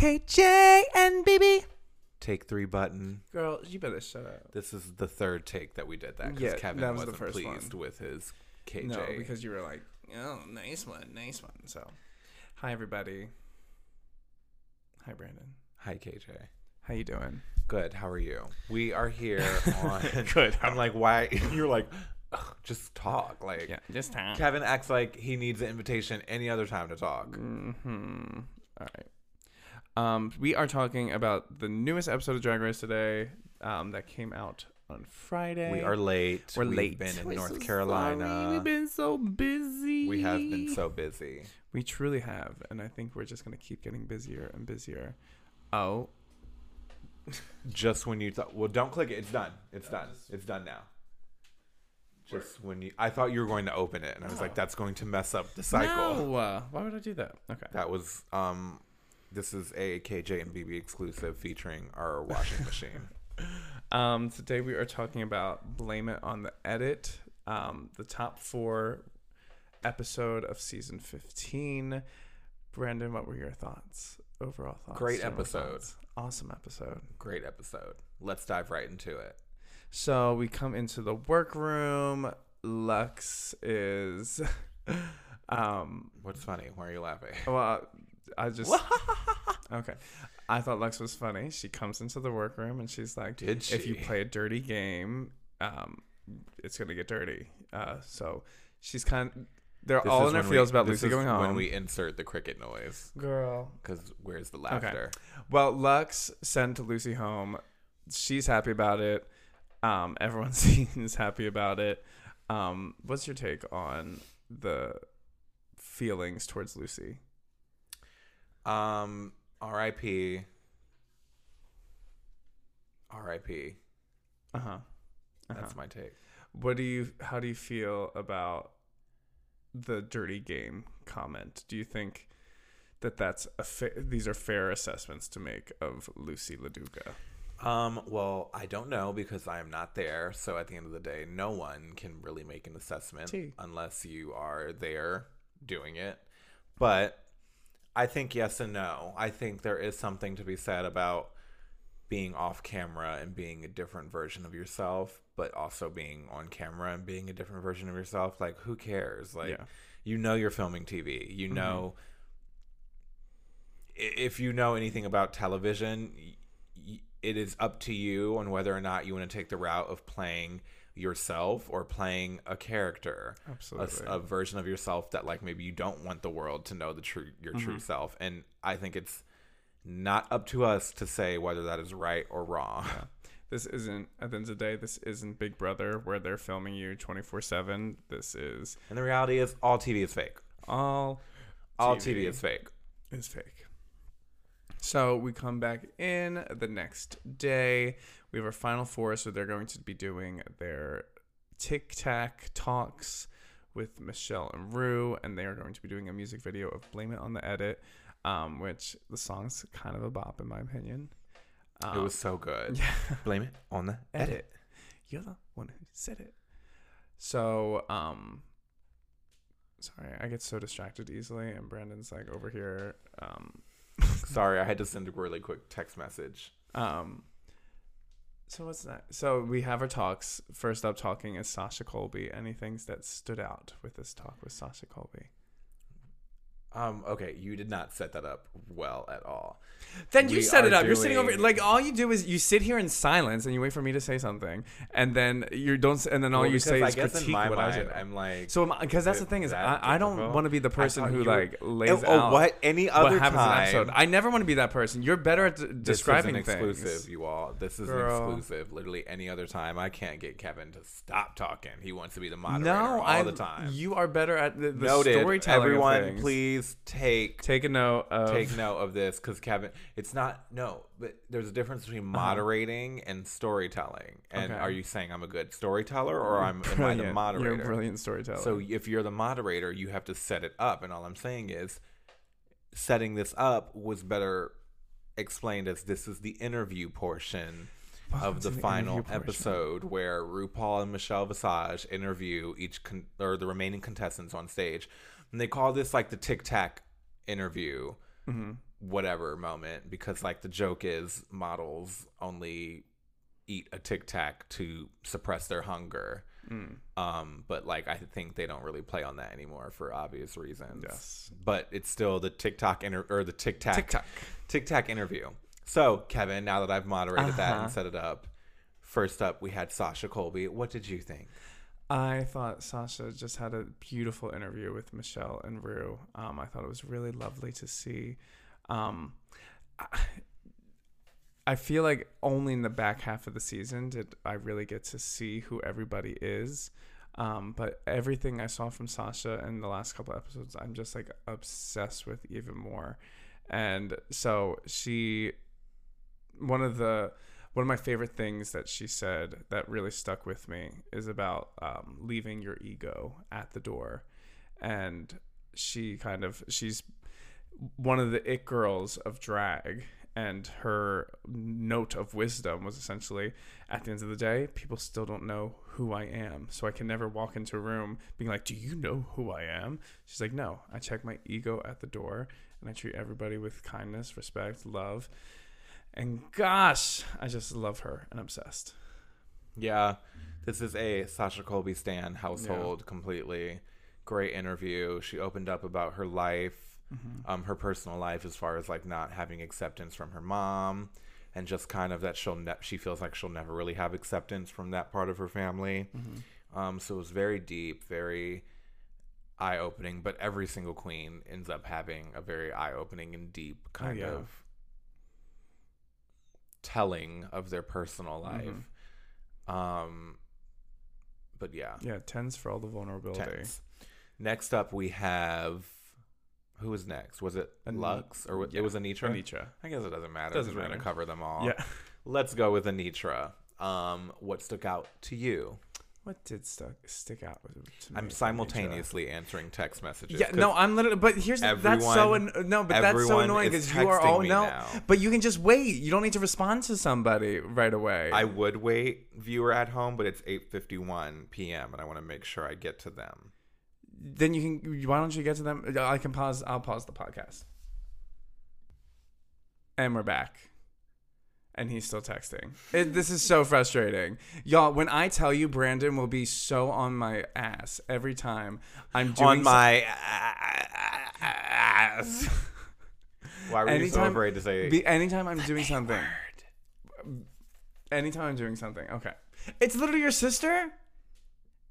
KJ and BB. Take three button. Girl, you better shut up. This is the third take that we did that because Yeah, Kevin that was the wasn't first pleased one. with his KJ. No, because you were like, oh, nice one, nice one. So, hi everybody. Hi Brandon. Hi KJ. How you doing? Good. How are you? We are here on. Good. I'm like, why? You're like, "Ugh, just talk. Like, Yeah, just time. Kevin acts like he needs an invitation any other time to talk. Hmm. All right. Um, we are talking about the newest episode of Drag Race today. Um, that came out on Friday. We are late. We're We've late. been in We're North so Carolina. sorry. We've been so busy. we have been so busy. We truly have, and I think we're just gonna keep getting busier and busier. Oh, Just when you thought, well, don't click it. It's done. It's done. It's done now. Just when you, I thought you were going to open it, and I was like, that's going to mess up the cycle. No. Uh, why would I do that? Okay. That was, um, this is a KJ and BB exclusive featuring our washing machine. Um, today we are talking about Blame It on the Edit, um, the top four episode of season 15. Brandon, what were your thoughts? Overall thoughts? Great episode. thoughts? Awesome episode. Great episode. Let's dive right into it. So we come into the workroom. Lux is, um, What's funny? Why are you laughing? well, I just, okay. I thought Luxx was funny. She comes into the workroom and she's like, Did if you play a dirty game, um, it's gonna get dirty. Uh, so she's kind. they're This all is in their when we- feels about this Loosey is going home. When we insert the cricket noise, Girl. because where's the laughter? Well, Luxx sent Loosey home. She's happy about it. Um, everyone seems happy about it. Um, what's your take on the feelings towards Loosey? Um, R.I.P. R.I.P. Uh huh. That's my take. What do you? How do you feel about the dirty game comment? Do you think that that's a fa- these are fair assessments to make of Loosey LaDuca? Um, well, I don't know because I am not there. So at the end of the day, no one can really make an assessment T. unless you are there doing it. But I think yes and no. I think there is something to be said about being off camera and being a different version of yourself, but also being on camera and being a different version of yourself. Like, who cares? Like, Yeah. you know, you're filming TV. You mm-hmm. know, if you know anything about television, it is up to you on whether or not you want to take the route of playing yourself or playing a character Absolutely. a version of yourself that like maybe you don't want the world to know the true your true mm-hmm. self and i think it's not up to us to say whether that is right or wrong this isn't at the end of the day. This isn't Big Brother where they're filming you twenty four seven. This is and the reality is all tv is fake all all TV. tv is fake is fake. So we come back in the next day. We have our final four, so they're going to be doing their tic tac talks with Michelle and Rue, and they are going to be doing a music video of "Blame It on the Edit," um, which the song's kind of a bop in my opinion. Um, it was so good yeah. blame it on the edit edit. You're the one who said it. So, um, sorry, I get so distracted easily, and Brandon's like over here, um, sorry i had to send a really quick text message um. So what's that? So we have our talks. First up, talking is Sasha Colby. Any things that stood out with this talk with Sasha Colby? Um okay you did not set that up well at all Then you We set it up. You're sitting over like all you do is you sit here in silence and you wait for me to say something, and then you don't. And then all Well, you say I is guess critique in my what I mind, do. I'm like, So, because that's the thing is, that I, I don't want to be the person who like lays oh, out what? Any what other happens in time? episode. I never want to be that person. You're better at d- this describing is an exclusive, things. you all. This is Girl. an exclusive. Literally, any other time, I can't get Kevin to stop talking. He wants to be the moderator No, all I. the time. You are better at the, the Noted. storytelling. Everyone, things. Please take take a note of. take note of this because Kevin. It's not no, but there's a difference between moderating and storytelling. And Uh-huh. Okay. are you saying I'm a good storyteller or I'm am I the Brilliant. moderator? You're a brilliant storyteller. So if you're the moderator, you have to set it up. And all I'm saying is, setting this up was better explained as this is the interview portion Welcome of the the final interview portion. episode where RuPaul and Michelle Visage interview each con- or the remaining contestants on stage, and they call this like the Tic Tac interview, Mm-hmm. whatever moment because like the joke is models only eat a tic tac to suppress their hunger. Mm. Um, but like I think they don't really play on that anymore for obvious reasons. Yes. But it's still the TikTok inter- or the Tic Tac. Tic Tac interview. So Kevin, now that I've moderated that Uh-huh. and set it up, first up we had Sasha Colby. What did you think? I thought Sasha just had a beautiful interview with Michelle and Rue. Um, I thought it was really lovely to see. Um, I, feel like only in the back half of the season did I really get to see who everybody is. Um, but everything I saw from Sasha in the last couple episodes, I'm just like obsessed with even more. And so she, one of the one of my favorite things that she said that really stuck with me is about um, leaving your ego at the door. And she kind of she's one of the it girls of drag and her note of wisdom was essentially at the end of the day people still don't know who i am. So i can never walk into a room being like do you know who i am? She's like no. I check my ego at the door and i treat everybody with kindness respect love and gosh, I just love her and obsessed. Yeah, this is a Sasha Colby Stan household completely. Great interview. She opened up about her life, um, her personal life, as far as like not having acceptance from her mom, and just kind of that she'll ne- she feels like she'll never really have acceptance from that part of her family. Um, so it was very deep, very eye opening. But every single queen ends up having a very eye opening and deep kind yeah. of telling of their personal life. Um, but yeah, Yeah, tens for all the vulnerability. tense. Next up, we have who was next? Was it Ani- Luxx or wa- yeah, it was Anetra? Anetra. I guess it doesn't matter. Doesn't Doesn't we're gonna matter. cover them all. Yeah. Let's go with Anetra. Um, what stuck out to you? What did stuck stick out? To me I'm simultaneously answering text messages. Yeah, no, I'm literally. But here's the- that's so everyone- an, no, but that's so annoying because you are all no. now. But you can just wait. You don't need to respond to somebody right away. I would wait, viewer at home, but it's 8:51 p.m. and I want to make sure I get to them. then you can. Why don't you get to them? I can pause. I'll pause the podcast. And we're back. And he's still texting. It, this is so frustrating. Y'all, when I tell you Brandon will be so on my ass every time I'm doing On my ass. Why were you so afraid to say? Be, anytime I'm doing something. Anytime I'm doing something. Okay. It's literally your sister?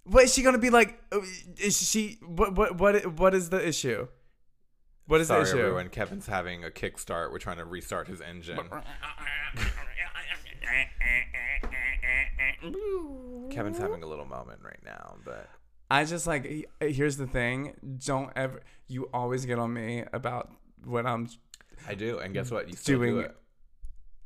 What is she gonna be like? uh, Is she what what what what is the issue? What is Sorry, the issue? everyone. Kevin's having a kickstart. We're trying to restart his engine. Kevin's having a little moment right now, but I just like here's the thing. Don't ever you always get on me about what I'm I do. And guess what? You still Doing- do it.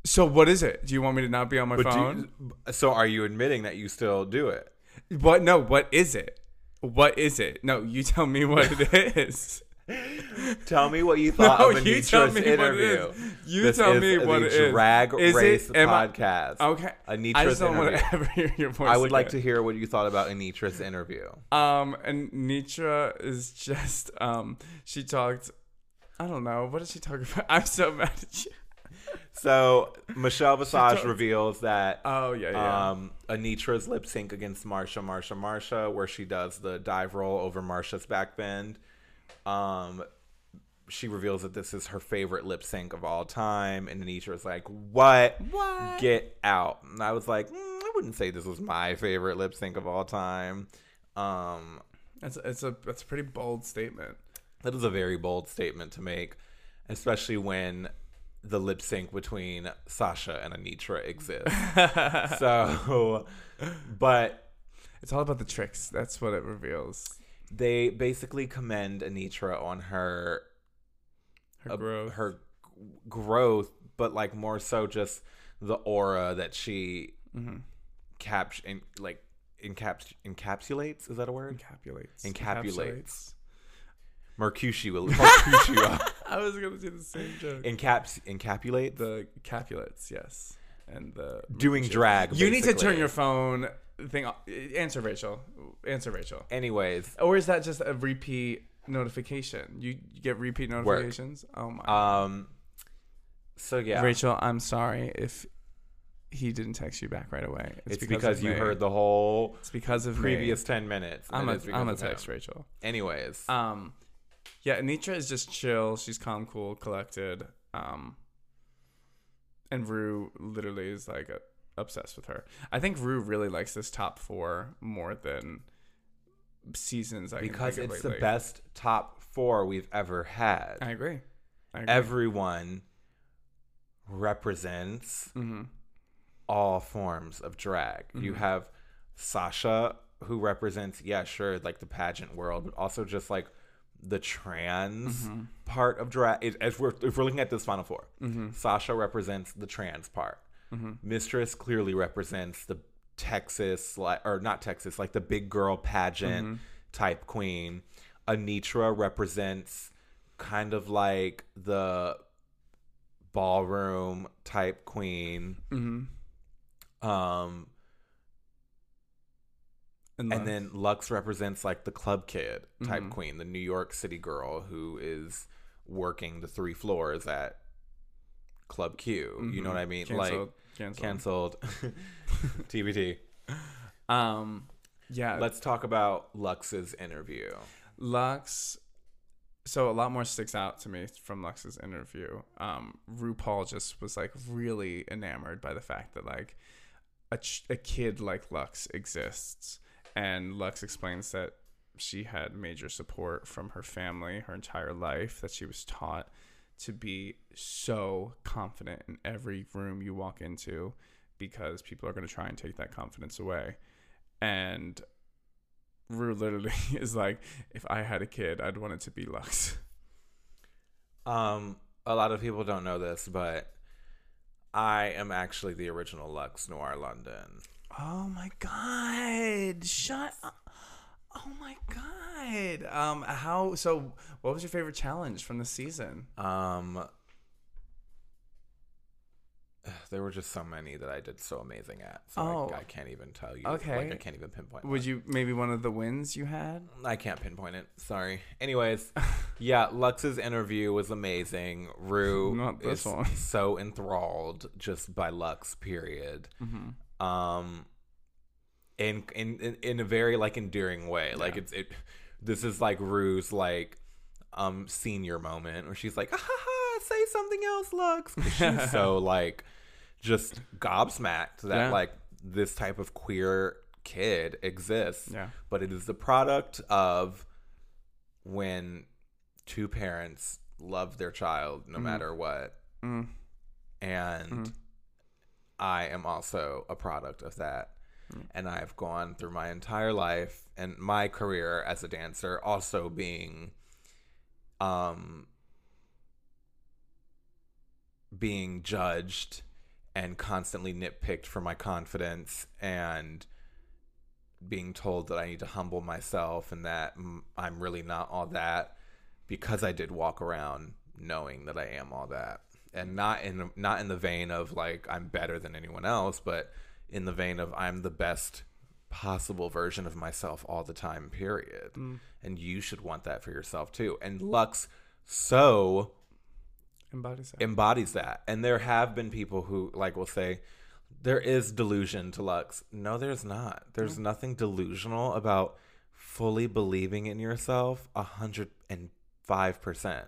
So what is it? Do you want me to not be on my But phone? you- so are you admitting that you still do it? What no, what is it? What is it? No, you tell me what it is. Tell me what you thought No, of Anetra's it interview. You This tell is me what it is. Drag Is it- Race I- podcast. Okay. I just don't want to ever hear your voice. I would like to hear what you thought about Anetra's interview. Um, and Nitra is just um, she talked. I don't know. What did she talk about? I'm so mad at you. So Michelle Visage reveals that Oh yeah, yeah. um, Anetra's lip sync against Marsha, Marsha, Marsha, where she does the dive roll over Marsha's back bend. Um, she reveals that this is her favorite lip sync of all time, and Anetra's like, "What? What? Get out!" And I was like, mm, "I wouldn't say this was my favorite lip sync of all time." Um, It's it's a it's a pretty bold statement. that is a very bold statement to make, especially when the lip sync between Sasha and Anetra exists. so, but It's all about the tricks. That's what it reveals. They basically commend Anetra on her Her uh, growth. her g- growth, but like more so just the aura that she mm-hmm. caps in like encaps encapsulates. Is that a word? Encapsulates. Encapsulates. Mercutio. Mercutio. I was gonna do the same joke. Encaps encapulates. the Capulets, yes, and the Doing drag. You need to turn your phone thing. Answer Rachel. Answer Rachel. Anyways, Or is that just a repeat notification? You, you get repeat notifications? Oh my. um, So yeah, Rachel, I'm sorry if he didn't text you back right away. it's, because, of you me. heard the whole It's because of previous Me. ten minutes. I'm a because I'm a of him. text Rachel. Anyways, Um, yeah, Anetra is just chill. She's calm, cool, collected. Um, and Rue literally is like uh obsessed with her. I think Rue really likes this top four more than seasons. I because it's the best top four we've ever had. I agree. I agree. Everyone represents hmm all forms of drag. You Mhm. have Sasha, who represents, yeah, sure, like the pageant world, but also just like the trans Mhm. part of drag. As we're if we're looking at this final 4 hmm Sasha represents the trans part. Hmm Mistress clearly represents the Texas, like or not Texas, like the big girl pageant Mhm. type queen. Anetra represents kind of like the ballroom type queen. hmm Um, And, and then Luxx represents like the club kid type Mhm. queen, the New York City girl who is working the three floors at Club Q. You know Mhm. what I mean? Canceled. Like Canceled. canceled TBT. Um, yeah. Let's talk about Luxx's interview. Luxx. So a lot more sticks out to me from Luxx's interview. Um, RuPaul just was like really enamored by the fact that like a, ch- a kid like Luxx exists, and Luxx explains that she had major support from her family her entire life. That she was taught to be so confident in every room you walk into, because people are going to try and take that confidence away, and Rue literally is like, if I had a kid, I'd want it to be Luxx. Um, a lot of people don't know this, but I am actually the original Luxx Noir London. Oh my god! Shut up! Oh my god! Um, how? So, what was your favorite challenge from the season? Um, there were just so many that I did so amazing at. So Oh. I, I can't even tell you. Okay. Like, I can't even pinpoint. Would one. you maybe one of the wins you had? I can't pinpoint it. Sorry. Anyways, yeah, Luxx's interview was amazing. Rue Not this is one. so enthralled just by Luxx. Period. Mm-hmm. Um, in in in, in a very like endearing way. Like it's it. This is like Rue's like um senior moment where she's like, ah, ha, ha, say something else, Luxx. She's so like just gobsmacked that Yeah. like this type of queer kid exists Yeah. but it is the product of when two parents love their child no Mhm. matter what Mm. and Mhm. i am also a product of that And i've gone through my entire life and my career as a dancer also being um being judged and constantly nitpicked for my confidence and being told that I need to humble myself and that I'm really not all that because I did walk around knowing that I am all that. And not in not in the vein of like I'm better than anyone else but in the vein of I'm the best possible version of myself all the time period Mm. and you should want that for yourself too and Luxx so Embodies that. embodies that. And there have been people who like will say there is delusion to Luxx. No, there's not. There's nothing delusional about fully believing in yourself a hundred and five percent.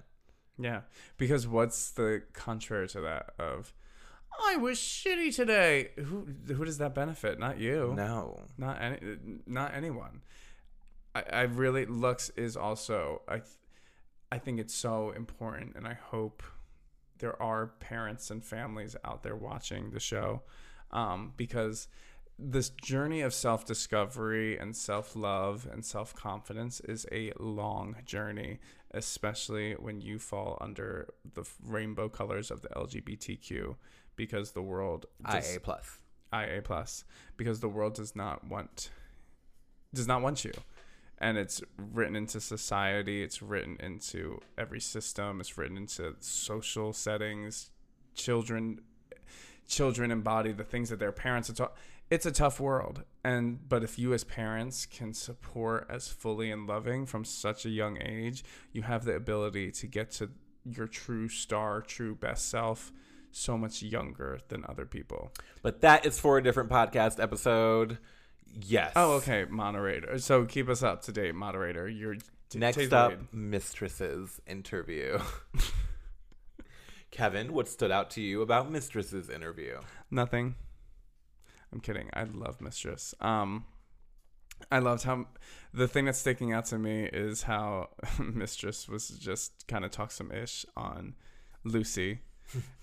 yeah. Because what's the contrary to that of, I was shitty today. Who who does that benefit? Not you. No. not any, not anyone. I, I really Luxx is also I, I think it's so important, and I hope there are parents and families out there watching the show, um, because this journey of self discovery and self love and self confidence is a long journey, especially when you fall under the rainbow colors of the LGBTQ, because the world just, IA plus. IA plus because the world does not want does not want you. And it's written into society, it's written into every system, it's written into social settings. Children children embody the things that their parents are taught. It's a tough world. And but if you as parents can support as fully and loving from such a young age, you have the ability to get to your true star, true best self so much younger than other people. But that is for a different podcast episode. Yes. Oh, okay, moderator. So keep us up to date, moderator. You're t- Next up, lead. Mistress's interview. Kevin, what stood out to you about Mistress's interview? Nothing. I'm kidding. I love Mistress. Um, I loved how the thing that's sticking out to me is how Mistress was just kind of talk some ish on Loosey,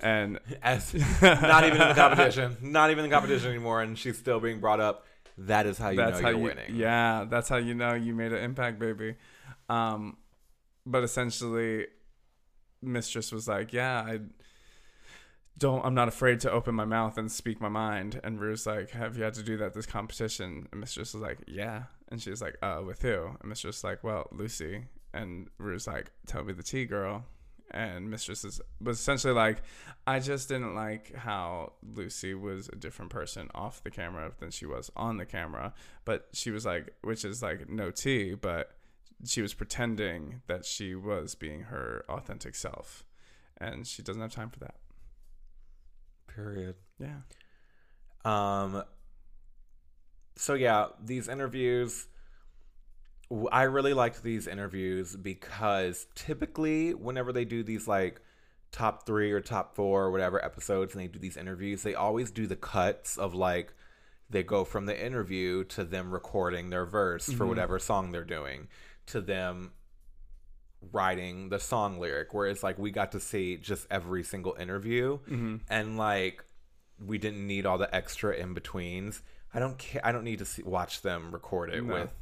and As not even in the competition, not even in the competition anymore, and she's still being brought up. That is how you that's know how you're you winning. yeah that's how you know you made an impact, baby. Um, but essentially, Mistress was like, yeah, I don't I'm not afraid to open my mouth and speak my mind. And Rue's like, Have you had to do that this competition? And Mistress was like, Yeah. And she's like, Uh, with who? And Mistress was like, Well, Loosey. And Rue's like, Tell me the tea, girl. And Mistress is, was essentially like, I just didn't like how Loosey was a different person off the camera than she was on the camera. But she was like, which is like no tea, but she was pretending that she was being her authentic self. And she doesn't have time for that. Period. Yeah. Um. So yeah, these interviews. I really liked these interviews because typically, whenever they do these like top three or top four or whatever episodes, and they do these interviews, they always do the cuts of like they go from the interview to them recording their verse for Mhm. whatever song they're doing to them writing the song lyric whereas like we got to see just every single interview Mm-hmm. and like we didn't need all the extra in betweens. I don't care. I don't need to see, watch them record it No. with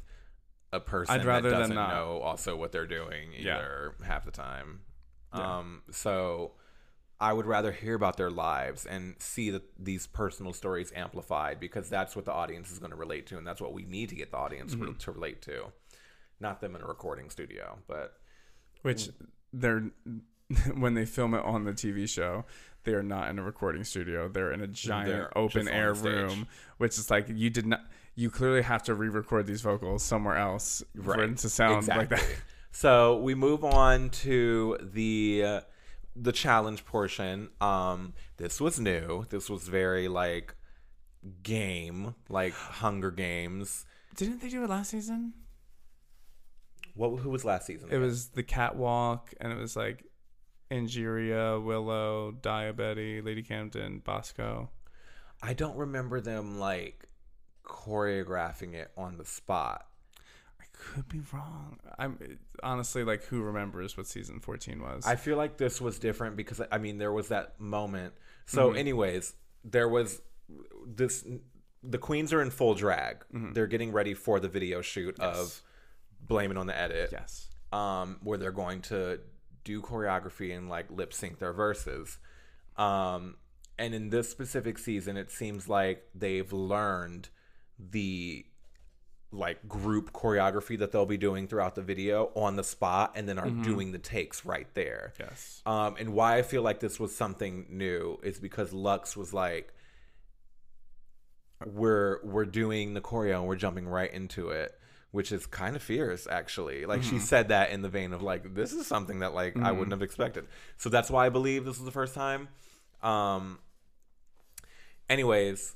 a person I'd rather that doesn't not. know also what they're doing either half the time. Yeah. Um, so I would rather hear about their lives and see that these personal stories amplified because that's what the audience is going to relate to, and that's what we need to get the audience Mm-hmm. to relate to, not them in a recording studio, but Which they're when they film it on the TV show, they are not in a recording studio. They're in a giant They're open air room, which is like you did not. You clearly have to re-record these vocals somewhere else for it to sound like that. So we move on to the uh, the challenge portion. Um, this was new. This was very like game, like Hunger Games. Didn't they do it last season? What? Who was last season? It was the catwalk, and it was like Angeria, Willow, Daya Betty, Lady Camden, Bosco. I don't remember them like choreographing it on the spot. I could be wrong. I'm honestly like, who remembers what season fourteen was? I feel like this was different because I mean there was that moment. So, Mhm. anyways, there was this. The queens are in full drag. Mhm. They're getting ready for the video shoot Yes. of "Blame It on the Edit." yes. um, where they're going to do choreography and like lip sync their verses. Um, and in this specific season, it seems like they've learned the like group choreography that they'll be doing throughout the video on the spot and then are Mhm. doing the takes right there. Yes. Um, and why I feel like this was something new is because Luxx was like, "We're we're doing the choreo and we're jumping right into it," which is kind of fierce, actually. Like she Mhm. said that in the vein of like, "This is something that like I Mhm. wouldn't have expected." So that's why I believe this was the first time. Um. Anyways,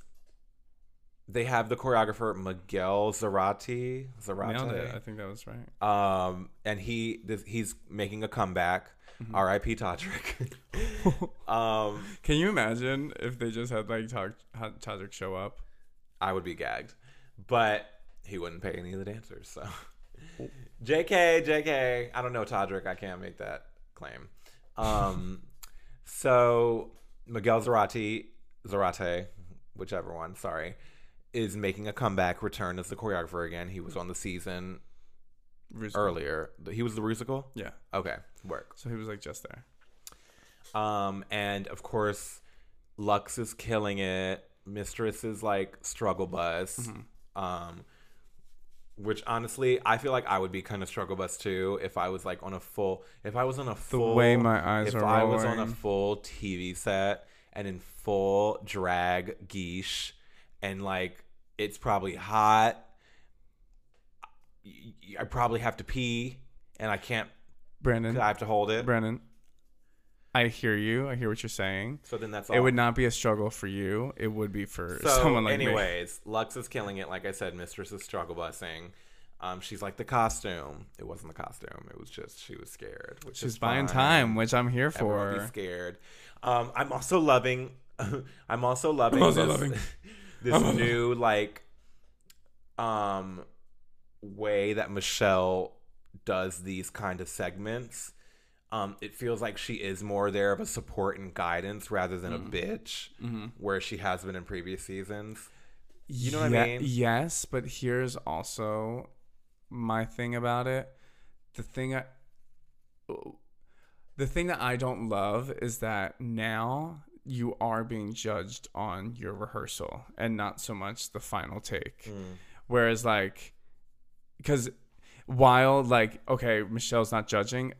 they have the choreographer Miguel Zarate. Zarate. I think that was right. Um, and he this, he's making a comeback. Mhm. R.I.P. Todrick. um, Can you imagine if they just had like Tod- Todrick show up? I would be gagged, but he wouldn't pay any of the dancers. So, J.K. J.K. I don't know Todrick. I can't make that claim. Um, so Miguel Zarate, Zarate, whichever one, sorry, is making a comeback return as the choreographer again. He was on the season Rusical. earlier. He was the musical. Yeah. Okay, work. So he was like just there. Um, and of course, Luxx is killing it. Mistress is like struggle bus. Mhm. Um, which honestly, I feel like I would be kind of struggle bus too if I was like on a full. If I was on a The full. way my eyes if are I rolling. was on a full TV set and in full drag geesh, and like it's probably hot. I probably have to pee, and I can't. Brandon. I have to hold it. Brandon. I hear you. I hear what you're saying. So then that's all. It would not be a struggle for you. It would be for So, someone like me. anyways, Luxx is killing it. Like I said, Mistress is struggle busing. Um, she's like the costume. It wasn't the costume. It was just she was scared. Which She's is buying fine. time, which I'm here Everyone be for. scared. Um, I'm also loving. I'm also loving also this, loving. this new like um way that Michelle does these kind of segments. Um, it feels like she is more there of a support and guidance rather than a Mm. bitch, Mm-hmm. where she has been in previous seasons. You know what I mean? Yes, but here's also my thing about it. The thing I the thing that I don't love is that now you are being judged on your rehearsal and not so much the final take. Whereas like cuz while like okay, Michelle's not judging,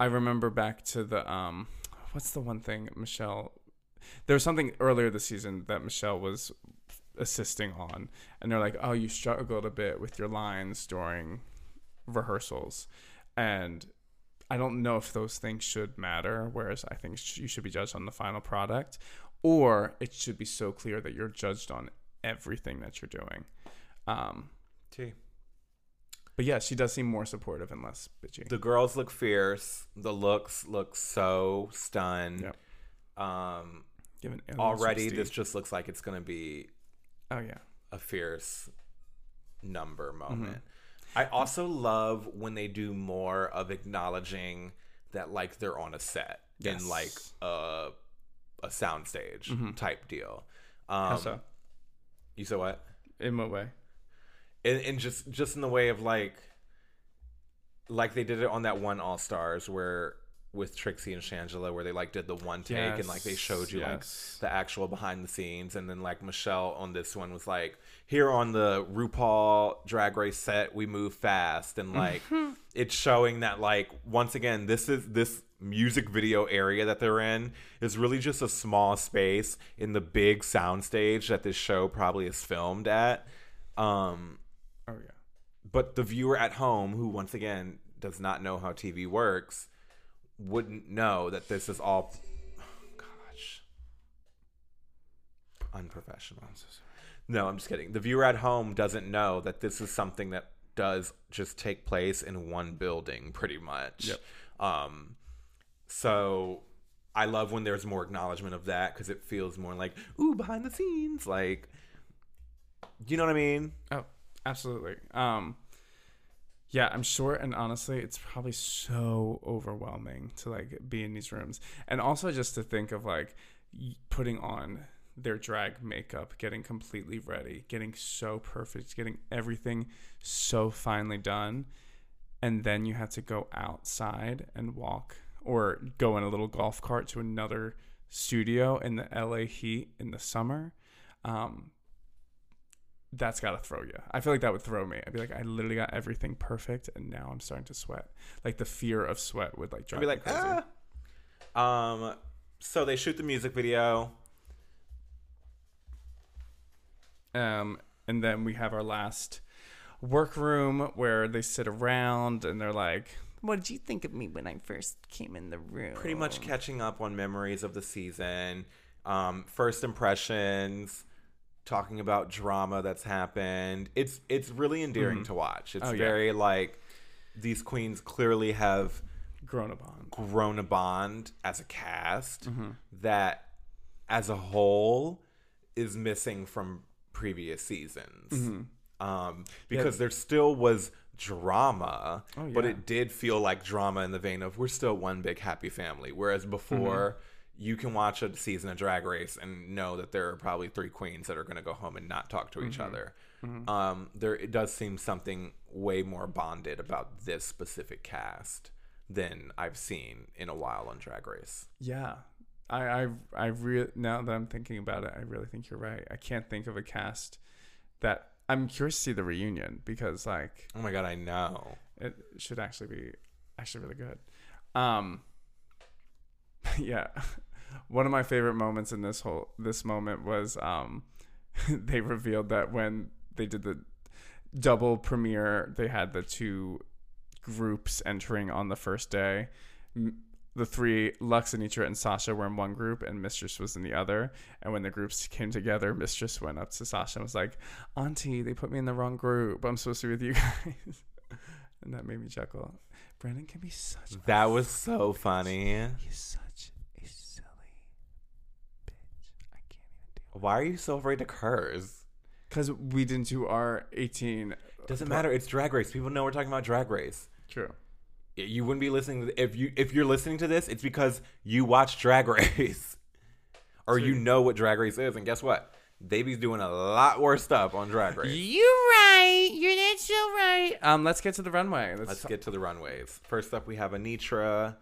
I remember back to the um what's the one thing Michelle there was something earlier this season that Michelle was assisting on and they're like oh you struggled a bit with your lines during rehearsals and i don't know if those things should matter whereas i think you should be judged on the final product or it should be so clear that you're judged on everything that you're doing um T. but yeah she does seem more supportive and less bitchy The girls look fierce. The looks look so stunned. Yep. Um, Given already, this just looks like it's gonna be oh yeah a fierce number Mm-hmm. moment. I also love when they do more of acknowledging that like they're on a set Yes. in like a a soundstage Mhm. type deal. Um, how so You said what? in what way And, and just just in the way of like like they did it on that one All Stars where with Trixie and Shangela where they like did the one take and like they showed you like the actual behind the scenes. And then like Michelle on this one was like here on the RuPaul drag race set we move fast. And like it's showing that like once again this is this music video area that they're in is really just a small space in the big sound stage that this show probably is filmed at. Um oh yeah. but the viewer at home who once again does not know how TV works wouldn't know that this is all gosh unprofessional. I'm so No, I'm just kidding. The viewer at home doesn't know that this is something that does just take place in one building pretty much. Yep. Um so I love when there's more acknowledgement of that cuz it feels more like ooh behind the scenes like you know what I mean? Oh, absolutely. Um, yeah, I'm sure, and honestly, it's probably so overwhelming to like be in these rooms, and also just to think of like putting on their drag makeup, getting completely ready, getting so perfect, getting everything so finely done, and then you have to go outside and walk or go in a little golf cart to another studio in the LA heat in the summer. Um, that's got to throw you. I feel like that would throw me. I'd be like, I literally got everything perfect, and now I'm starting to sweat. Like the fear of sweat would like I'd drive be me like, crazy. ah. Um, so they shoot the music video. Um, and then we have our last workroom where they sit around and they're like, "What did you think of me when I first came in the room?" Pretty much catching up on memories of the season, um, first impressions, talking about drama that's happened. It's it's really endearing to watch. It's Oh, yeah. very like these queens clearly have grown a bond. grown a bond as a cast Mm-hmm. that as a whole is missing from previous seasons Mm-hmm. um, because there still was drama Oh, but it did feel like drama in the vein of we're still one big happy family whereas before Mm-hmm. You can watch a season of drag race and know that there are probably three queens that are going to go home and not talk to each Mm-hmm. other um, there it does seem something way more bonded about this specific cast than I've seen in a while on Drag Race. Yeah. I I I really now that I'm thinking about it, I really think you're right. I can't think of a cast that I'm curious to see the reunion because like Oh my god, I know. it should actually be actually really good. Um yeah. One of my favorite moments in this whole this moment was um they revealed that when they did the double premiere, they had the two groups entering on the first day. The three Luxx, Anetra, and Sasha were in one group, and Mistress was in the other. And when the groups came together, Mistress went up to Sasha and was like, "Auntie, they put me in the wrong group. I'm supposed to be with you guys." and that made me chuckle. Brandon can be such. That was so funny. He's such a silly bitch. I can't even deal. Why are you so afraid to curse? Because we didn't do our 18. Doesn't matter. It's Drag Race. People know we're talking about Drag Race. True. You wouldn't be listening to if you if you're listening to this, it's because you watch Drag Race, or you know what Drag Race is. And guess what? They be doing a lot worse stuff on Drag Race. You're right. You're not so right. Um, let's get to the runway. Let's, Let's get to the runways. First up, we have Anetra.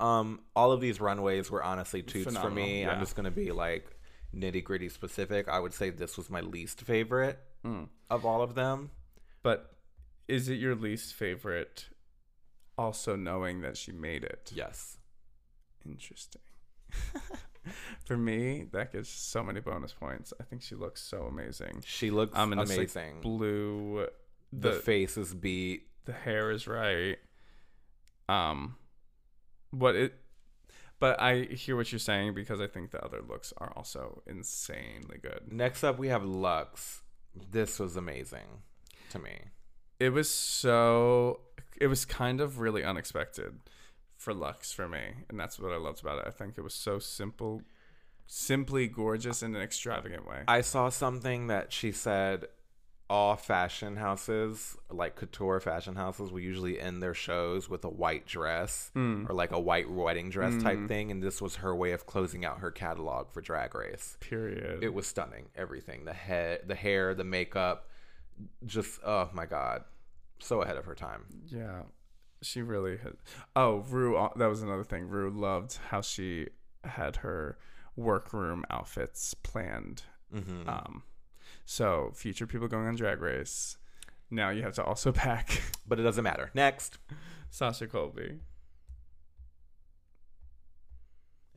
Um, all of these runways were honestly toots for me. yeah. I'm just gonna be like nitty gritty specific. I would say this was my least favorite Mm. of all of them. But is it your least favorite? Also knowing that she made it. Yes. Interesting. For me, that gives so many bonus points. I think she looks so amazing. She looks I'm in this like, amazing. blue. the, The face is beat. the hair is right. Um, what it. But I hear what you're saying because I think the other looks are also insanely good. Next up, we have Luxx. This was amazing to me. It was so. It was kind of really unexpected for Luxx for me, and that's what I loved about it. I think it was so simple, simply gorgeous in an extravagant way. I saw something that she said all fashion houses, like couture fashion houses, will usually end their shows with a white dress Mm. or like a white wedding dress type Mm. thing. And this was her way of closing out her catalog for Drag Race. Period. It was stunning. Everything the head, the hair, the makeup, just oh my god, so ahead of her time. Yeah, she really had. Oh, Rue, uh, that was another thing. Rue loved how she had her workroom outfits planned. hmm Um, so future people going on Drag Race, now you have to also pack but it doesn't matter. Next, Sasha Colby.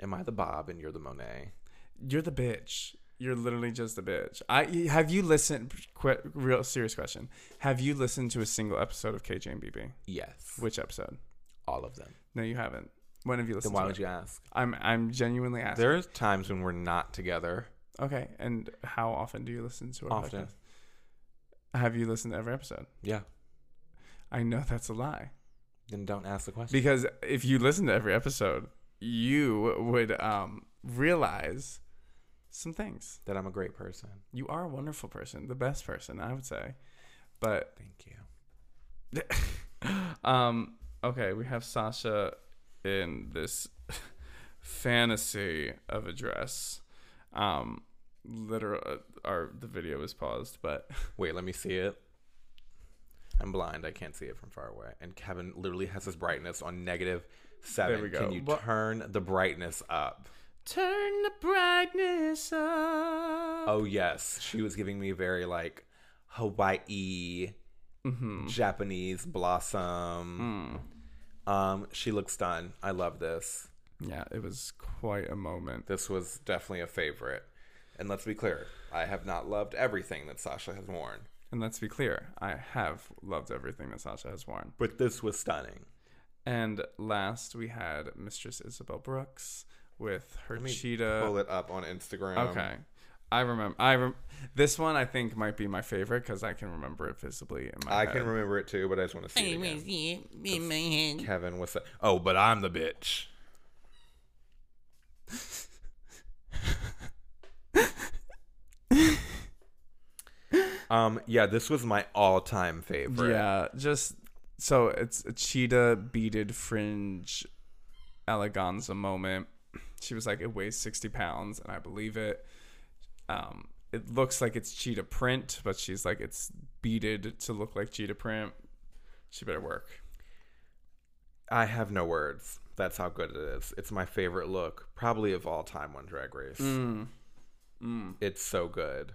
am I the Bob and you're the Monet? You're the bitch. You're literally just a bitch. I have you listened? Qu- real serious question. Have you listened to a single episode of KJ and BB? Yes, Which episode? all of them. No, you haven't. When have you listened? Then why would it? you ask? I'm I'm genuinely asking. There's times when we're not together. Okay, and how often do you listen to our Often. podcast? Have you listened to every episode? Yeah. I know that's a lie. Then don't ask the question. Because if you listen to every episode, you would um, realize some things. that I'm a great person. You are a wonderful person, the best person, I would say. But Thank you. um, okay, we have Sasha in this fantasy of a dress. Um, literal, uh, our the video is paused, but Wait, let me see it. I'm blind. I can't see it from far away. And Kevin literally has his brightness on negative seven. There we go. Can you turn the brightness up? turn the brightness up. Oh yes, she was giving me very like Hawaii, hmm Japanese blossom. Mm. Um, she looks done. I love this. Yeah, it was quite a moment. This was definitely a favorite. And let's be clear, I have not loved everything that Sasha has worn, And let's be clear, I have loved everything that Sasha has worn. but this was stunning. And last, we had Mistress Isabelle Brooks with her Let me cheetah. Pull it up on Instagram. Okay. I remember. I rem- this one I think might be my favorite because I can remember it visibly in my I head. can remember it too, but I just want to see it again. in my head. Kevin, what's that? Oh, but I'm the bitch. Um, yeah, this was my all-time favorite. Yeah, just so it's a cheetah beaded fringe eleganza moment. She was like, it weighs sixty pounds, and I believe it. Um, it looks like it's cheetah print, but she's like, it's beaded to look like cheetah print. She better work. I have no words. That's how good it is. It's my favorite look, probably of all time on Drag Race. Mm. Mm. It's so good.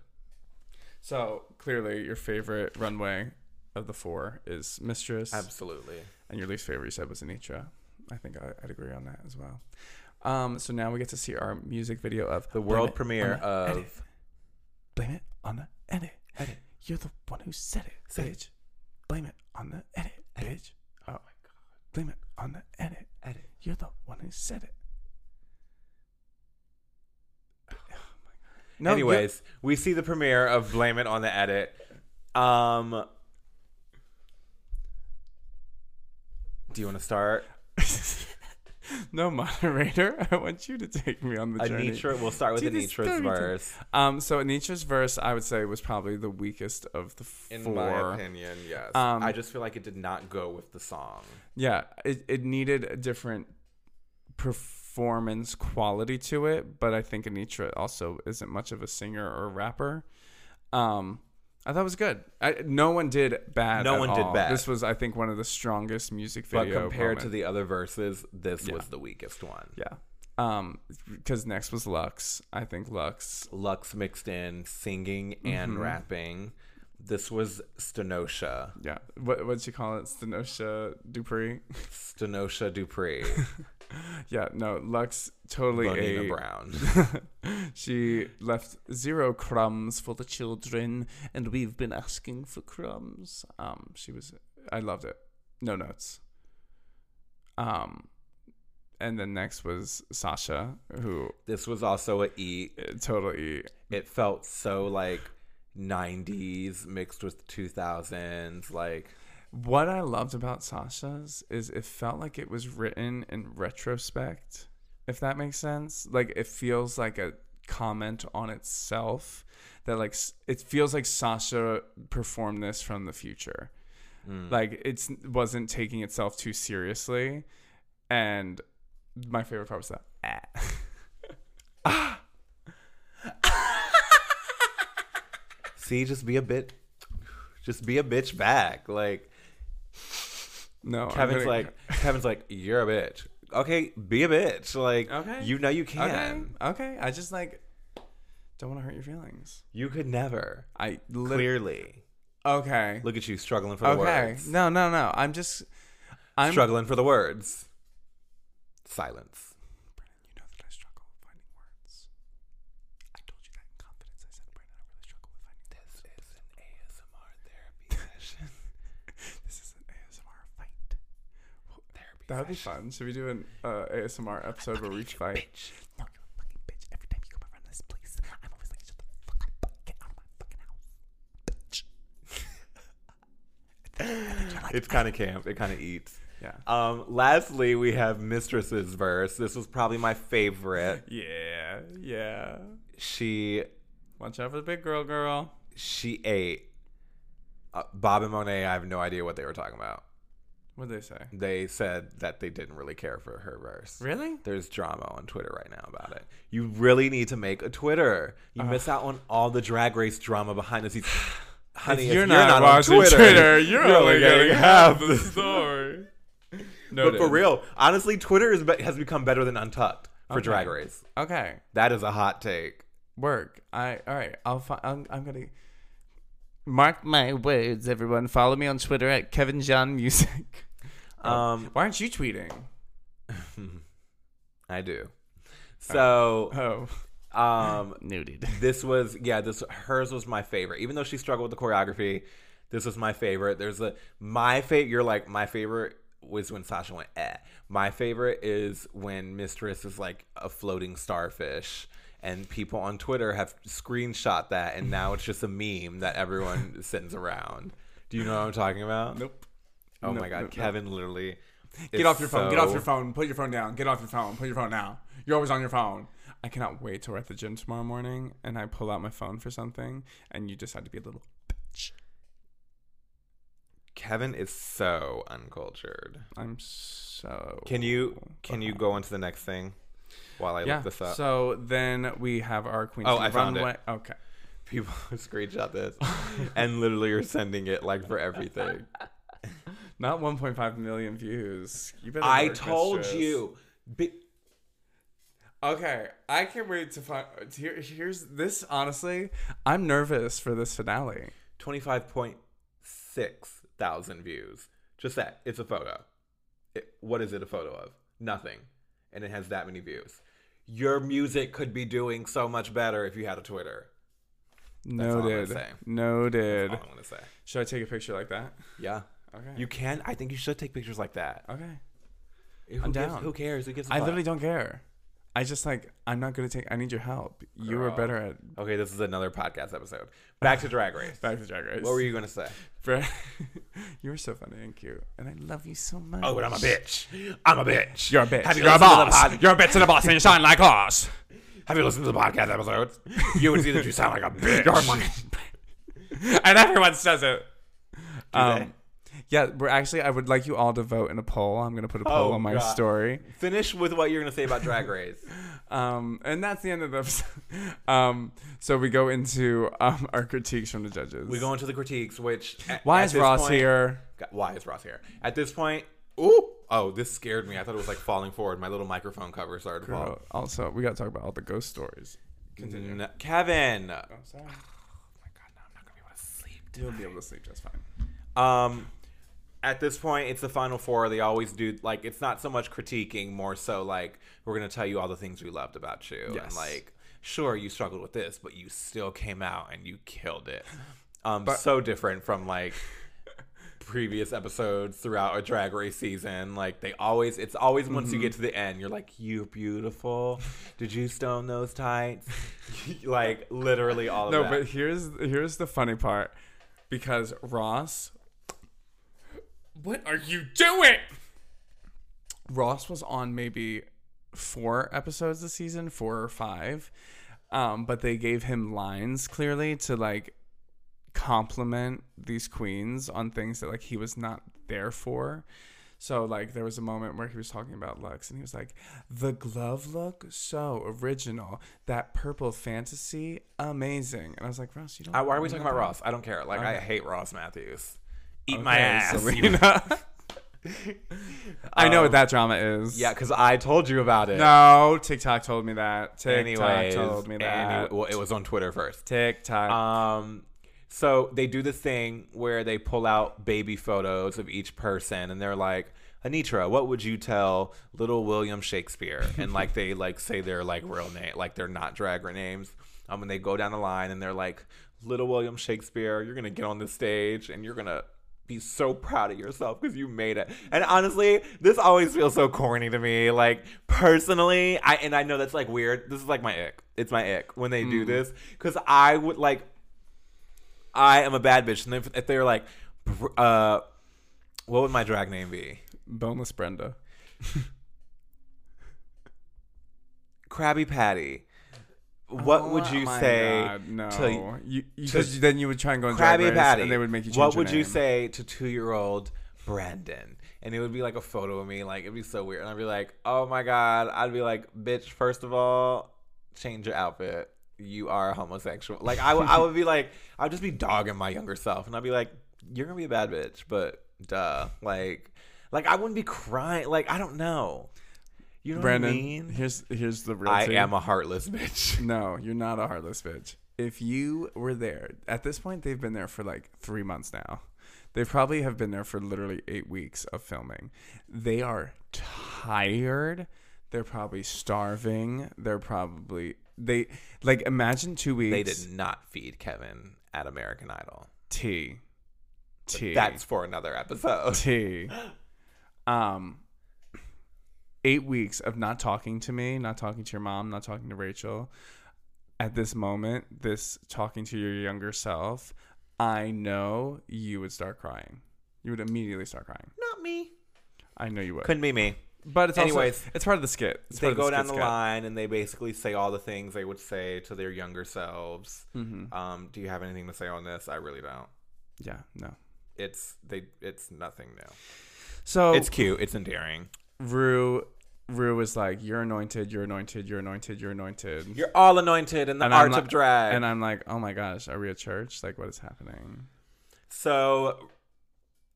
So clearly, your favorite runway of the four is Mistress, Absolutely. and your least favorite you said was Anetra. I think I, I'd agree on that as well. Um, so now we get to see our music video of The world premiere the Edit. of Blame it on the edit. Edit. You're the one who said it, Said bitch. Blame it on the edit, bitch. Blame it on the edit. Edit. You're the one who said it. Oh No, you- Anyways, we see the premiere of Blame It on the Edit. Um, do you want to start? no moderator. I want you to take me on the journey. Anetra, we'll start with Anetra's verse. Um, so Anetra's verse, I would say, was probably the weakest of the In four. my opinion, yes. Um, I just feel like it did not go with the song. Yeah, it, it needed a different performance quality to it, but I think Anetra also isn't much of a singer or rapper. Um, I thought it was good. I, no one did bad. No at one did all. bad. This was, I think, one of the strongest music videos. But video. compared to the other verses, this Yeah. was the weakest one. yeah, um, because next was Luxx. I think Luxx. Luxx mixed in singing and Mhm. rapping. This was Stenosha. Yeah, what what'd you call it? Stenosha Dupree. Stenosha Dupree. yeah, no, Luxx totally Bonina a Brown. she left zero crumbs for the children, and we've been asking for crumbs. Um, she was, I loved it. No notes. Um, and then next was Sasha, who This was also a E. uh, totally, It felt so like 90s mixed with 2000s. Like, what I loved about Sasha's is it felt like it was written in retrospect, if that makes sense. Like it feels like a comment on itself that like it feels like Sasha performed this from the future. mm. Like it wasn't taking itself too seriously, and my favorite part was that. Ah. see, just be a bit, just be a bitch back. Like, No, Kevin's like, Kevin's like, you're a bitch. Okay, be a bitch. Like, Okay. you know you okay, can. okay. I just like don't want to hurt your feelings. You could never. I lit- Clearly. okay. Look at you struggling for the Okay. words. No, no, no. I'm just. I'm. struggling for the words. Silence. Brandon, you know that I struggle with finding words. I told you that in confidence. I said, Brandon, I really struggle with finding This words. is an ASMR therapy session. This is an ASMR fight. Therapy That would be fun. Should we do an uh, ASMR episode where we fight? Bitch. No, you're a fucking bitch. Every time you come around this place, I'm always like, shut the fuck up. Get out of my fucking house. Bitch. It's kind of camp. It kind of eats. Yeah. Um, lastly, we have Mistress's verse. This was probably my favorite. Yeah. Yeah. She Watch out for the big girl, girl. she ate. Uh, Bob and Monet. I have no idea what they were talking about. What'd they say? They said that they didn't really care for her verse. Really? There's drama on Twitter right now about it. You really need to make a Twitter. You miss out on all the drag race drama behind the scenes. Honey, if you're, not, watching Twitter, you're, only getting half the story. But for real, honestly, Twitter is be- has become better than Untucked for Okay. Drag Race. Okay. That is a hot take. Work. I. All right. I'll. Fi- I'm. I'm gonna. Mark my words, everyone. Follow me on Twitter at Kevin John Music. Um, Why aren't you tweeting? I do. So, Oh, um, Nude. this was yeah, this hers was my favorite. Even though she struggled with the choreography, this was my favorite. There's a my favorite. You're like my favorite was when Sasha went eh. My favorite is when Mistress is like a floating starfish. And people on Twitter have screenshot that, and now it's just a meme that everyone sends around. Do you know what I'm talking about? nope. Oh No, my god, no, no. Kevin literally. Get off your phone. Get off your phone. Put your phone down. Get off your phone. Put your phone down. You're always on your phone. I cannot wait till we're at the gym tomorrow morning and I pull out my phone for something and you decide to be a little bitch. Kevin is so uncultured. I'm so. Can you can you go on to the next thing while I Yeah. look this up? So then we have our Queen. Oh, I found it. Okay. People screenshot this and literally are sending it like for everything. Not 1.5 million views. You better. I work, told mistress. you. Bi- Okay, I can't wait to find. Here, here's this. Honestly, I'm nervous for this finale. 25.6 thousand views. Just that. It's a photo. It, what is it a photo of? Nothing. And it has that many views. Your music could be doing so much better if you had a Twitter. all I'm gonna Noted. say. Noted. That's all I'm gonna say. Should I take a picture like that? Yeah. Okay. You can. I think you should take pictures like that. Okay. Who I'm gives- down. Who cares? Who gives a I fuck? literally don't care. I just like I'm not gonna take. I need your help. You were Girl. better at Okay, this is another podcast episode. Back to Drag Race. back to Drag Race. What were you gonna say? You were so funny and cute, and I love you so much. Oh, but I'm a bitch. I'm a bitch. You're a bitch. Have you You're a listened to the boss. pod- You're a bitch and a boss, and you shine like us. Have you listened to the podcast episodes? You would see that you sound like a bitch. You're a fucking. and everyone says it. Um, yeah, we're actually. I would like you all to vote in a poll. I'm gonna put a poll Oh, on my God. story. Finish with what you're gonna say about Drag Race. Um, and that's the end of the episode. Um, so we go into um, our critiques from the judges. we go into the critiques, which at- Why at is Ross point- here? God, Why is Ross here? At this point, ooh, oh, this scared me. I thought it was like falling forward. My little microphone cover started to fall. Also, we got to talk about all the ghost stories. Continue. N- Kevin. Oh, sorry. my god, now I'm not gonna be able to sleep. You'll be able to sleep just fine. Um, at this point, it's the final four. They always do like it's not so much critiquing, more so like we're gonna tell you all the things we loved about you, and Yes. like sure you struggled with this, but you still came out and you killed it. Um, But- so different from like previous episodes throughout a drag race season. Like they always, it's always once you get to the end, you're like, "You beautiful. Did you stone those tights?" like literally all of No, that. but here's here's the funny part, because Ross, what are you doing? Ross was on maybe four episodes this season, four or five, um, but they gave him lines clearly to like compliment these queens on things that like he was not there for. So like there was a moment where he was talking about Luxx and he was like, "The glove look so original. That purple fantasy amazing." And I was like, "Ross, you don't." Uh, why are we talking about. Ross? I don't care. Like I hate Ross Mathews. Eat Okay, my ass. Selena. I know Um, what that drama is. yeah, because I told you about it. No, TikTok told me that. TikTok Anyways, told me that. any- well, it was on Twitter first. TikTok. Um, so they do this thing where they pull out baby photos of each person, and they're like, "Anetra, what would you tell little William Shakespeare?" And like they like say their like real name, like they're not drag names. Um, and they go down the line, and they're like, "Little William Shakespeare, you're gonna get on the stage, and you're gonna." Be so proud of yourself because you made it. And honestly, this always feels so corny to me. Like personally, I and I know that's like weird. This is like my ick. It's my ick when they do this because I would like I am a bad bitch. And if, if they're like, uh, what would my drag name be? Boneless Brenda. Krabby Patty. What would Oh you say God, no. to you, because then you would try and go on Krabby Patty? and they would make you change What would you say to two-year-old Brandon? And it would be like a photo of me. Like it'd be so weird. And I'd be like, oh my god. I'd be like, bitch. First of all, change your outfit. You are a homosexual. Like I, would- I would be like, I'd just be dogging my younger self, and I'd be like, you're gonna be a bad bitch, but duh. Like, like I wouldn't be crying. Like I don't know. You know Brandon, what I mean? here's here's the real I am a heartless bitch. No, you're not a heartless bitch. If you were there at this point, they've been there for like three months now. They probably have been there for literally eight weeks of filming. They are tired. They're probably starving. They're probably they like imagine two weeks. They did not feed Kevin at American Idol. tea. Tea. That's for another episode. tea. Um, eight weeks of not talking to me, not talking to your mom, not talking to Rachel. At this moment, this talking to your younger self, I know you would start crying. You would immediately start crying. Not me. I know you would. Couldn't be me. but it's Anyways, also it's part of the skit. It's they part of go down the skit. line and they basically say all the things they would say to their younger selves. Mhm. Um, do you have anything to say on this? I really don't. Yeah, no. It's they. It's nothing new. So It's cute. It's endearing. Rue, Rue was like, "You're anointed. You're anointed. You're anointed. You're anointed." You're all anointed in the And art like- of drag. and I'm like, "Oh my gosh, are we at church? Like, what is happening?" so,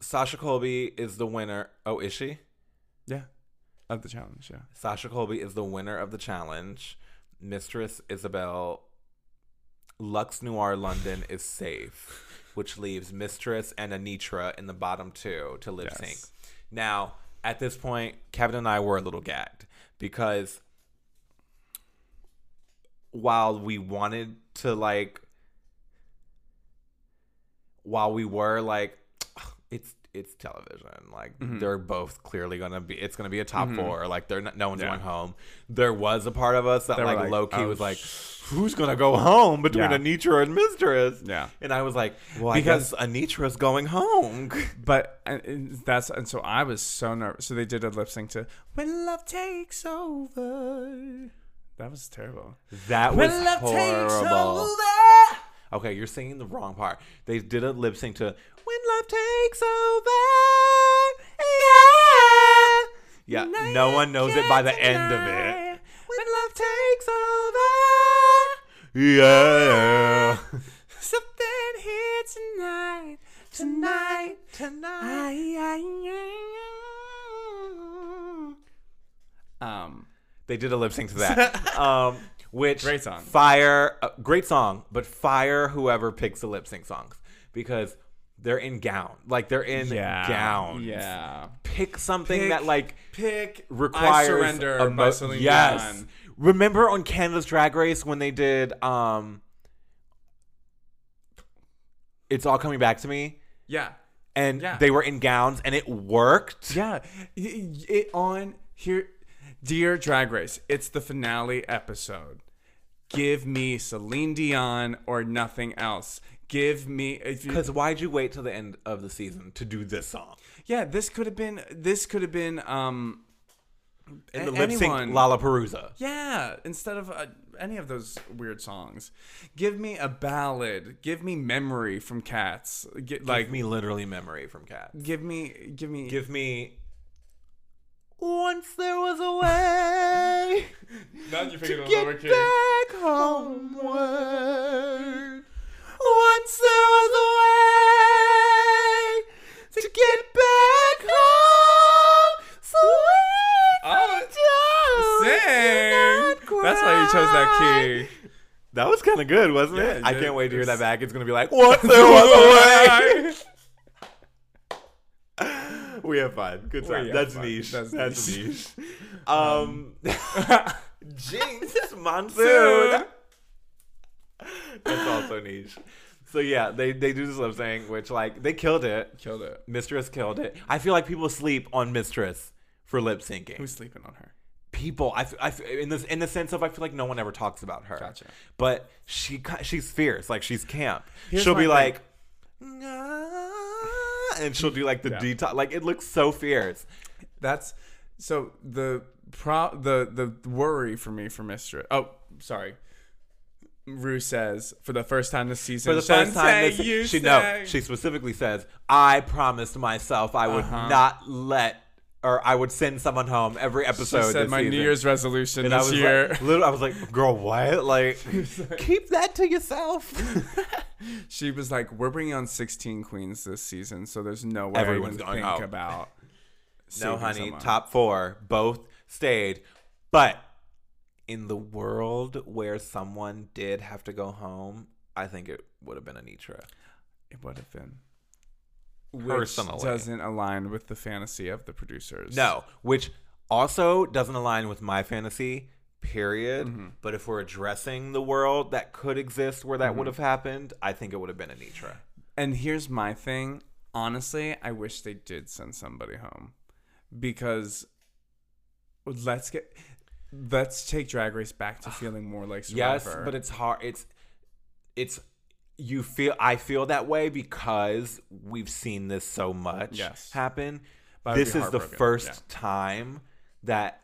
Sasha Colby is the winner. Oh, is she? Yeah, of the challenge. Yeah. Sasha Colby is the winner of the challenge. Mistress Isabelle Luxx Noir London is safe, which leaves Mistress and Anetra in the bottom two to lip sync. Yes. Now, at this point, Kevin and I were a little gagged because while we wanted to like while we were like it's it's television. Like Mhm. they're both clearly gonna be. It's gonna be a top Mhm. four. Like they're not, no one's Yeah. going home. There was a part of us that like, like, low key oh, was like, who's gonna go home between Yeah. Anetra and Mistress? Yeah. And I was like, well, Because- guess Anetra's going home. But and- and that's and so I was so nervous. So they did a lip sync to "When Love Takes Over." That was terrible. That was when love takes horrible. over. Okay, you're singing the wrong part. They did a lip sync to "When Love Takes Over." Yeah, yeah. No one knows it by the end of it. When love takes over. Yeah. Something here tonight, tonight, Tonight. Um, They did a lip sync to that. um, which Great song. Fire, uh, great song, but fire whoever picks the lip sync songs because they're in gown, like they're in yeah, gowns. Yeah. Pick something Pick- that like Pick requires I Surrender a by mo- Celine yes. Dion. Remember on Canada's Drag Race when they did um, it's all coming back to me, Yeah. and Yeah. they were in gowns and it worked. Yeah. It, it on here Dear Drag Race, it's the finale episode. Give me Celine Dion or nothing else. Give me Because why'd you wait till the end of the season to do this song? yeah, this could have been this could have been um In the lip sync. Lollapalooza. Yeah, instead of uh, any of those weird songs, give me a ballad. Give me "Memory" from Cats. Get, like Give me literally memory from Cat. give me, give me. Give me. Once there was a way now you're to get back homeward. Once there was a way to get back home. Sweet Oh, Sing. That's why you chose that key. That was kind of good, wasn't Yeah, it? I can't wait to hear that back. It's gonna be like, once there was a way. we have fun. Good time. That's niche. That's That's, niche. niche. Um, Jinkx Monsoon. That's also niche. So yeah, they they do this lip sync, which like they killed it. Killed it. Mistress killed it. I feel like people sleep on Mistress for lip syncing. Who's sleeping on her? people I, I in this in the sense of I feel like no one ever talks about her. Gotcha. But she she's fierce, like she's camp. Here's she'll be thing. like, and she'll do like the Yeah. detox. Like it looks so fierce. That's so the pro the the worry for me for Mistress. Oh, sorry. Rue says for the first time this season. For the first time, this, you she no, she specifically says, "I promised myself I would Uh-huh. not let." Or I would send someone home every She episode. said this my New. Year's resolution and I this was year. like, little, I was like, girl, what? Like, keep that to yourself. she was like, "We're bringing on 16 queens this season, so there's no way Everyone's going think home." about." No, honey, someone. top four both stayed. But in the world where someone did have to go home, I think it would have been Anetra. It would have been. Which Personally. doesn't align with the fantasy of the producers. No, which also doesn't align with my fantasy, period. Mm-hmm. But if we're addressing the world that could exist where that Mm-hmm. would have happened, I think it would have been Anetra. And here's my thing. Honestly, I wish they did send somebody home because let's get let's take Drag Race back to feeling more like Survivor. Yes, but it's hard. It's it's you feel I feel that way because we've seen this so much Yes. happen. But this is the first yeah. time that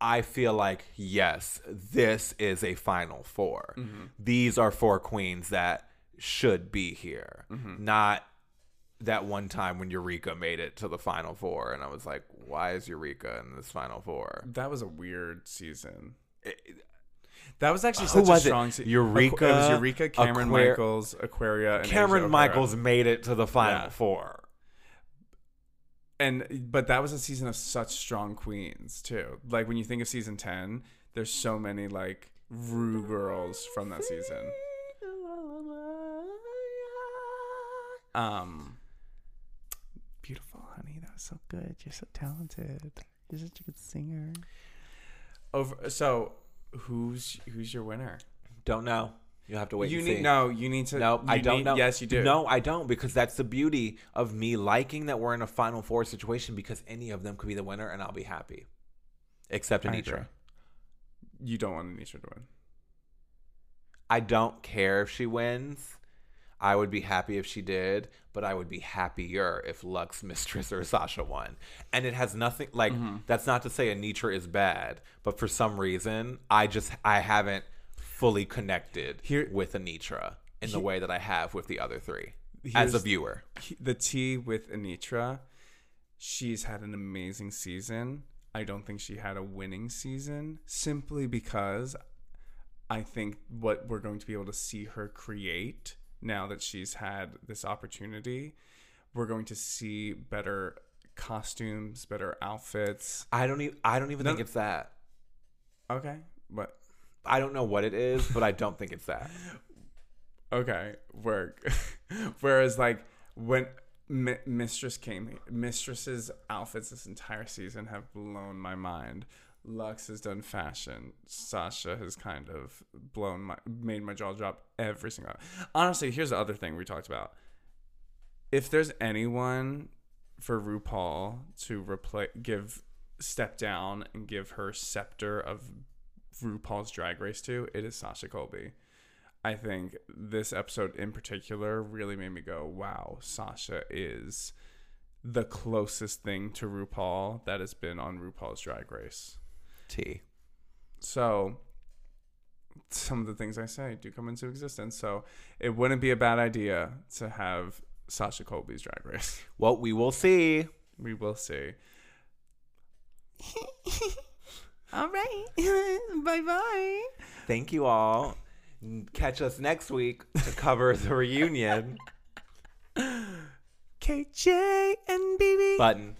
I feel like yes, this is a final 4 Mm-hmm. These are four queens that should be here, Mm-hmm. not that one time when Eureka made it to the final four, and I was like, "Why is Eureka in this final four? that was a weird season. It- That was actually Who such was a it? strong season. Eureka, It was Eureka, Kameron Aquar- Michaels, Aquaria, and Asia Kameron O'Hara. Michaels made it to the final Yeah. four. and but that was a season of such strong queens too. Like when you think of season ten, there's so many like Rue girls from that season. Um, beautiful, honey. That was so good. You're so talented. You're such a good singer. Over. So, who's who's your winner? Don't know. You have to wait. you and need see. no. You need to. No, I don't need- know. Yes, you do. No, I don't because that's the beauty of me liking that we're in a Final Four situation because any of them could be the winner and I'll be happy, except Anetra. You don't want Anetra to win. I don't care if she wins. I would be happy if she did, but I would be happier if Luxx Mistress or Sasha won. And it has nothing like Mm-hmm. that's not to say Anetra is bad, but for some reason I just I haven't fully connected Here- with Anetra in the way that I have with the other three as a viewer. the tea with Anetra, she's had an amazing season. I don't think she had a winning season simply because I think what we're going to be able to see her create now that she's had this opportunity, we're going to see better costumes, better outfits. I don't even I don't even No- think it's that. Okay, but I don't know what it is, but I don't think it's that. okay, work. Whereas like when Mi- Mistress came, Mistress's outfits this entire season have blown my mind. Luxx has done fashion. Sasha has kind of blown my made my jaw drop every single. Honestly, here's the other thing we talked about. If there's anyone for RuPaul to replace, give step down and give her scepter of RuPaul's Drag Race to, it is Sasha Colby. I think this episode in particular really made me go, wow, Sasha is the closest thing to RuPaul that has been on RuPaul's Drag Race. T. So some of the things I say do come into existence. So it wouldn't be a bad idea to have Sasha Colby's Drag Race. Well, we will see. We will see. All right. bye bye. Thank you all. Catch us next week to cover the reunion KJ and BB. button.